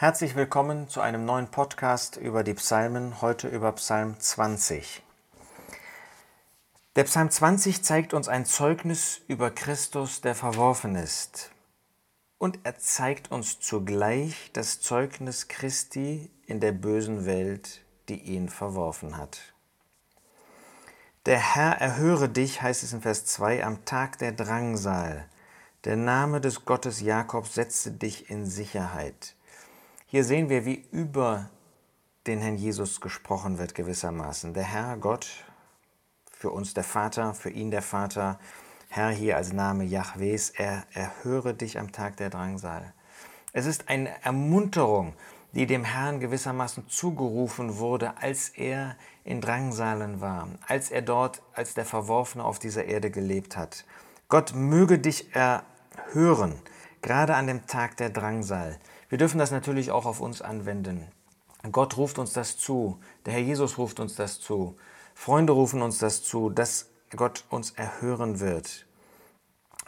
Herzlich willkommen zu einem neuen Podcast über die Psalmen, heute über Psalm 20. Der Psalm 20 zeigt uns ein Zeugnis über Christus, der verworfen ist. Und er zeigt uns zugleich das Zeugnis Christi in der bösen Welt, die ihn verworfen hat. Der Herr erhöre dich, heißt es in Vers 2, am Tag der Drangsal. Der Name des Gottes Jakobs setze dich in Sicherheit. Hier sehen wir, wie über den Herrn Jesus gesprochen wird gewissermaßen. Der Herr Gott, für uns der Vater, für ihn der Vater, Herr hier als Name Jahwes, er erhöre dich am Tag der Drangsal. Es ist eine Ermunterung, die dem Herrn gewissermaßen zugerufen wurde, als er in Drangsalen war, als er dort als der Verworfene auf dieser Erde gelebt hat. Gott möge dich erhören, gerade an dem Tag der Drangsal. Wir dürfen das natürlich auch auf uns anwenden. Gott ruft uns das zu, der Herr Jesus ruft uns das zu, Freunde rufen uns das zu, dass Gott uns erhören wird.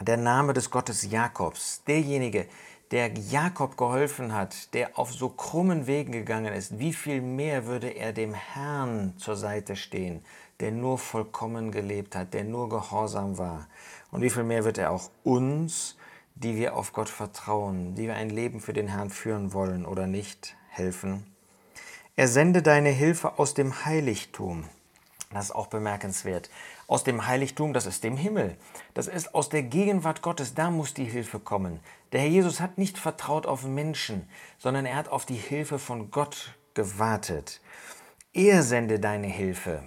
Der Name des Gottes Jakobs, derjenige, der Jakob geholfen hat, der auf so krummen Wegen gegangen ist, wie viel mehr würde er dem Herrn zur Seite stehen, der nur vollkommen gelebt hat, der nur gehorsam war. Und wie viel mehr wird er auch uns die wir auf Gott vertrauen, die wir ein Leben für den Herrn führen wollen oder nicht, helfen. Er sende deine Hilfe aus dem Heiligtum. Das ist auch bemerkenswert. Aus dem Heiligtum, das ist dem Himmel. Das ist aus der Gegenwart Gottes, da muss die Hilfe kommen. Der Herr Jesus hat nicht vertraut auf Menschen, sondern er hat auf die Hilfe von Gott gewartet. Er sende deine Hilfe.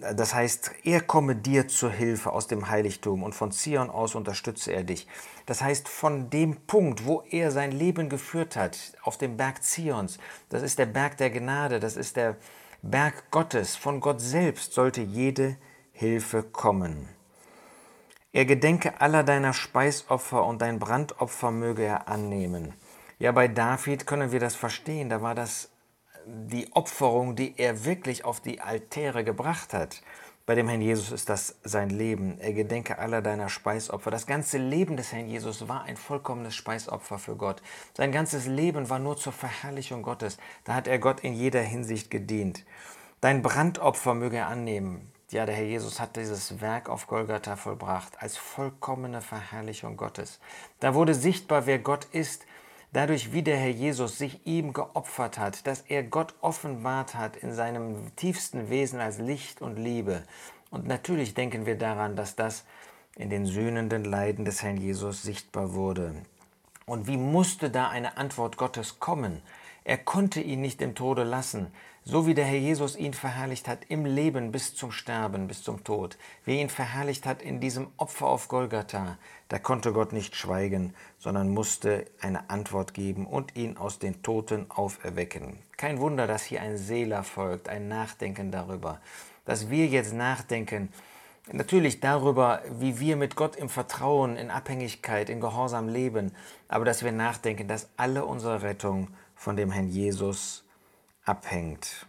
Das heißt, er komme dir zur Hilfe aus dem Heiligtum und von Zion aus unterstütze er dich. Das heißt, von dem Punkt, wo er sein Leben geführt hat, auf dem Berg Zions, das ist der Berg der Gnade, das ist der Berg Gottes, von Gott selbst sollte jede Hilfe kommen. Er gedenke aller deiner Speisopfer und dein Brandopfer möge er annehmen. Ja, bei David können wir das verstehen, da war das die Opferung, die er wirklich auf die Altäre gebracht hat. Bei dem Herrn Jesus ist das sein Leben. Er gedenke aller deiner Speisopfer. Das ganze Leben des Herrn Jesus war ein vollkommenes Speisopfer für Gott. Sein ganzes Leben war nur zur Verherrlichung Gottes. Da hat er Gott in jeder Hinsicht gedient. Dein Brandopfer möge er annehmen. Ja, der Herr Jesus hat dieses Werk auf Golgatha vollbracht als vollkommene Verherrlichung Gottes. Da wurde sichtbar, wer Gott ist dadurch, wie der Herr Jesus sich ihm geopfert hat, dass er Gott offenbart hat in seinem tiefsten Wesen als Licht und Liebe. Und natürlich denken wir daran, dass das in den sühnenden Leiden des Herrn Jesus sichtbar wurde. Und wie musste da eine Antwort Gottes kommen? Er konnte ihn nicht im Tode lassen, so wie der Herr Jesus ihn verherrlicht hat im Leben bis zum Sterben, bis zum Tod, wie er ihn verherrlicht hat in diesem Opfer auf Golgatha, da konnte Gott nicht schweigen, sondern musste eine Antwort geben und ihn aus den Toten auferwecken. Kein Wunder, dass hier ein Seeler folgt, ein Nachdenken darüber, dass wir jetzt nachdenken, Natürlich darüber, wie wir mit Gott im Vertrauen, in Abhängigkeit, in Gehorsam leben, aber dass wir nachdenken, dass alle unsere Rettung von dem Herrn Jesus abhängt.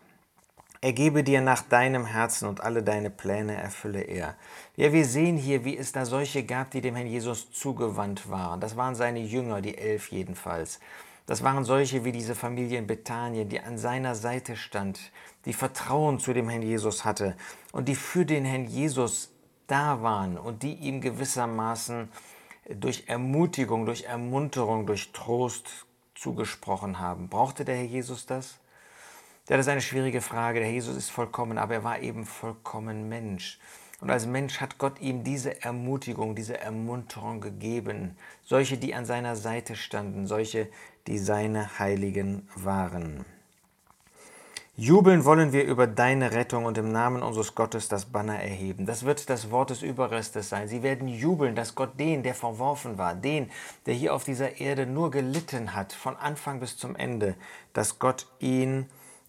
Er gebe dir nach deinem Herzen und alle deine Pläne erfülle er. Ja, wir sehen hier, wie es da solche gab, die dem Herrn Jesus zugewandt waren. Das waren seine Jünger, die elf jedenfalls. Das waren solche wie diese Familie in Bethanien, die an seiner Seite stand, die Vertrauen zu dem Herrn Jesus hatte und die für den Herrn Jesus da waren und die ihm gewissermaßen durch Ermutigung, durch Ermunterung, durch Trost zugesprochen haben. Brauchte der Herr Jesus das? Ja, das ist eine schwierige Frage. Der Jesus ist vollkommen, aber er war eben vollkommen Mensch. Und als Mensch hat Gott ihm diese Ermutigung, diese Ermunterung gegeben. Solche, die an seiner Seite standen, solche, die seine Heiligen waren. Jubeln wollen wir über deine Rettung und im Namen unseres Gottes das Banner erheben. Das wird das Wort des Überrestes sein. Sie werden jubeln, dass Gott den, der verworfen war, den, der hier auf dieser Erde nur gelitten hat, von Anfang bis zum Ende, dass Gott ihn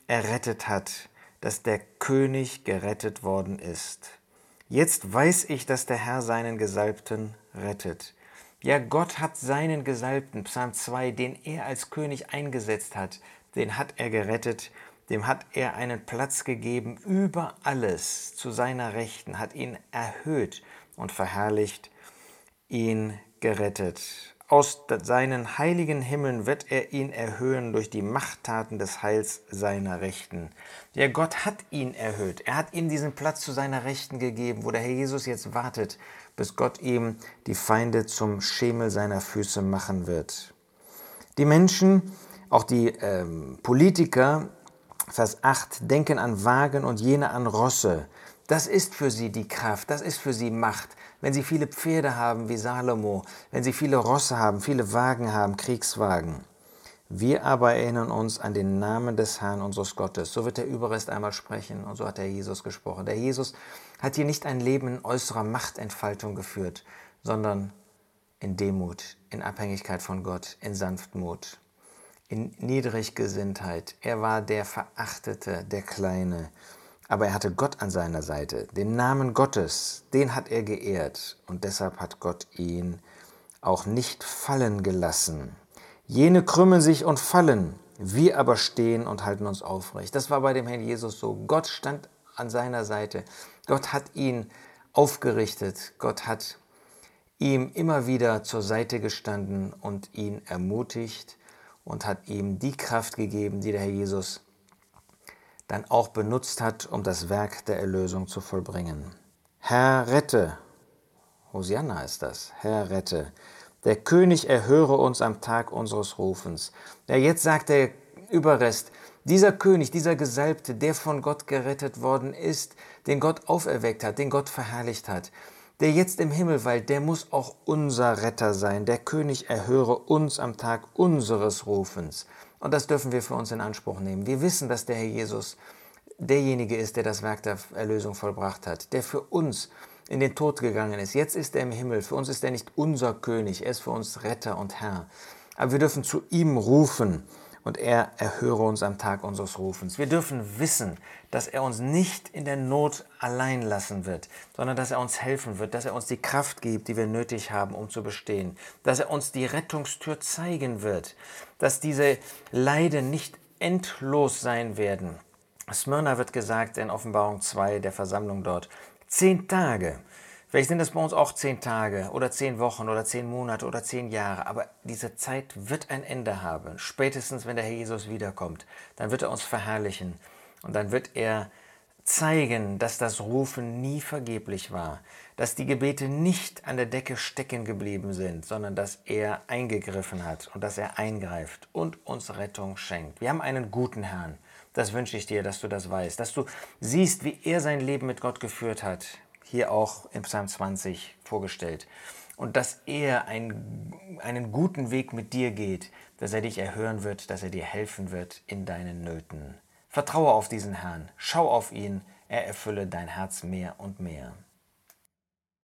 errettet hat, dass der König gerettet worden ist. Jetzt weiß ich, dass der Herr seinen Gesalbten rettet. Ja, Gott hat seinen Gesalbten, Psalm 2, den er als König eingesetzt hat, den hat er gerettet dem hat er einen Platz gegeben über alles zu seiner Rechten, hat ihn erhöht und verherrlicht, ihn gerettet. aus seinen heiligen Himmeln wird er ihn erhöhen durch die Machttaten des Heils seiner Rechten. Ja, Gott hat ihn erhöht. Er hat ihm diesen Platz zu seiner Rechten gegeben, wo der Herr Jesus jetzt wartet, bis Gott ihm die Feinde zum Schemel seiner Füße machen wird. Die Menschen, auch die ähm, Politiker, Vers 8, denken an Wagen und jene an Rosse. Das ist für sie die Kraft, das ist für sie Macht. Wenn sie viele Pferde haben wie Salomo, wenn sie viele Rosse haben, viele Wagen haben, Kriegswagen. Wir aber erinnern uns an den Namen des Herrn unseres Gottes. So wird der Überrest einmal sprechen und so hat der Jesus gesprochen. Der Jesus hat hier nicht ein Leben in äußerer Machtentfaltung geführt, sondern in Demut, in Abhängigkeit von Gott, in Sanftmut, in Niedriggesinntheit. Er war der Verachtete, der Kleine. Aber er hatte Gott an seiner Seite. Den Namen Gottes, den hat er geehrt. Und deshalb hat Gott ihn auch nicht fallen gelassen. Jene krümmen sich und fallen, wir aber stehen und halten uns aufrecht. Das war bei dem Herrn Jesus so. Gott stand an seiner Seite. Gott hat ihn aufgerichtet. Gott hat ihm immer wieder zur Seite gestanden und ihn ermutigt und hat ihm die Kraft gegeben, die der Herr Jesus dann auch benutzt hat, um das Werk der Erlösung zu vollbringen. Herr, rette! Hosianna ist das. Herr, rette! Der König erhöre uns am Tag unseres Rufens. Ja, jetzt sagt der Überrest, dieser König, dieser Gesalbte, der von Gott gerettet worden ist, den Gott auferweckt hat, den Gott verherrlicht hat, der jetzt im Himmel weilt, der muss auch unser Retter sein. Der König erhöre uns am Tag unseres Rufens. Und das dürfen wir für uns in Anspruch nehmen. Wir wissen, dass der Herr Jesus derjenige ist, der das Werk der Erlösung vollbracht hat, der für uns in den Tod gegangen ist. Jetzt ist er im Himmel. Für uns ist er nicht unser König, er ist für uns Retter und Herr. Aber wir dürfen zu ihm rufen und er erhöre uns am Tag unseres Rufens. Wir dürfen wissen, dass er uns nicht in der Not allein lassen wird, sondern dass er uns helfen wird, dass er uns die Kraft gibt, die wir nötig haben, um zu bestehen, dass er uns die Rettungstür zeigen wird, dass diese Leiden nicht endlos sein werden. Smyrna wird gesagt in Offenbarung 2 der Versammlung dort, zehn Tage Vielleicht sind es bei uns auch zehn Tage oder zehn Wochen oder zehn Monate oder zehn Jahre, aber diese Zeit wird ein Ende haben. Spätestens, wenn der Herr Jesus wiederkommt, dann wird er uns verherrlichen und dann wird er zeigen, dass das Rufen nie vergeblich war, dass die Gebete nicht an der Decke stecken geblieben sind, sondern dass er eingegriffen hat und dass er eingreift und uns Rettung schenkt. Wir haben einen guten Herrn. Das wünsche ich dir, dass du das weißt, dass du siehst, wie er sein Leben mit Gott geführt hat, hier auch im Psalm 20 vorgestellt. Und dass er einen, einen guten Weg mit dir geht, dass er dich erhören wird, dass er dir helfen wird in deinen Nöten. Vertraue auf diesen Herrn, schau auf ihn, er erfülle dein Herz mehr und mehr.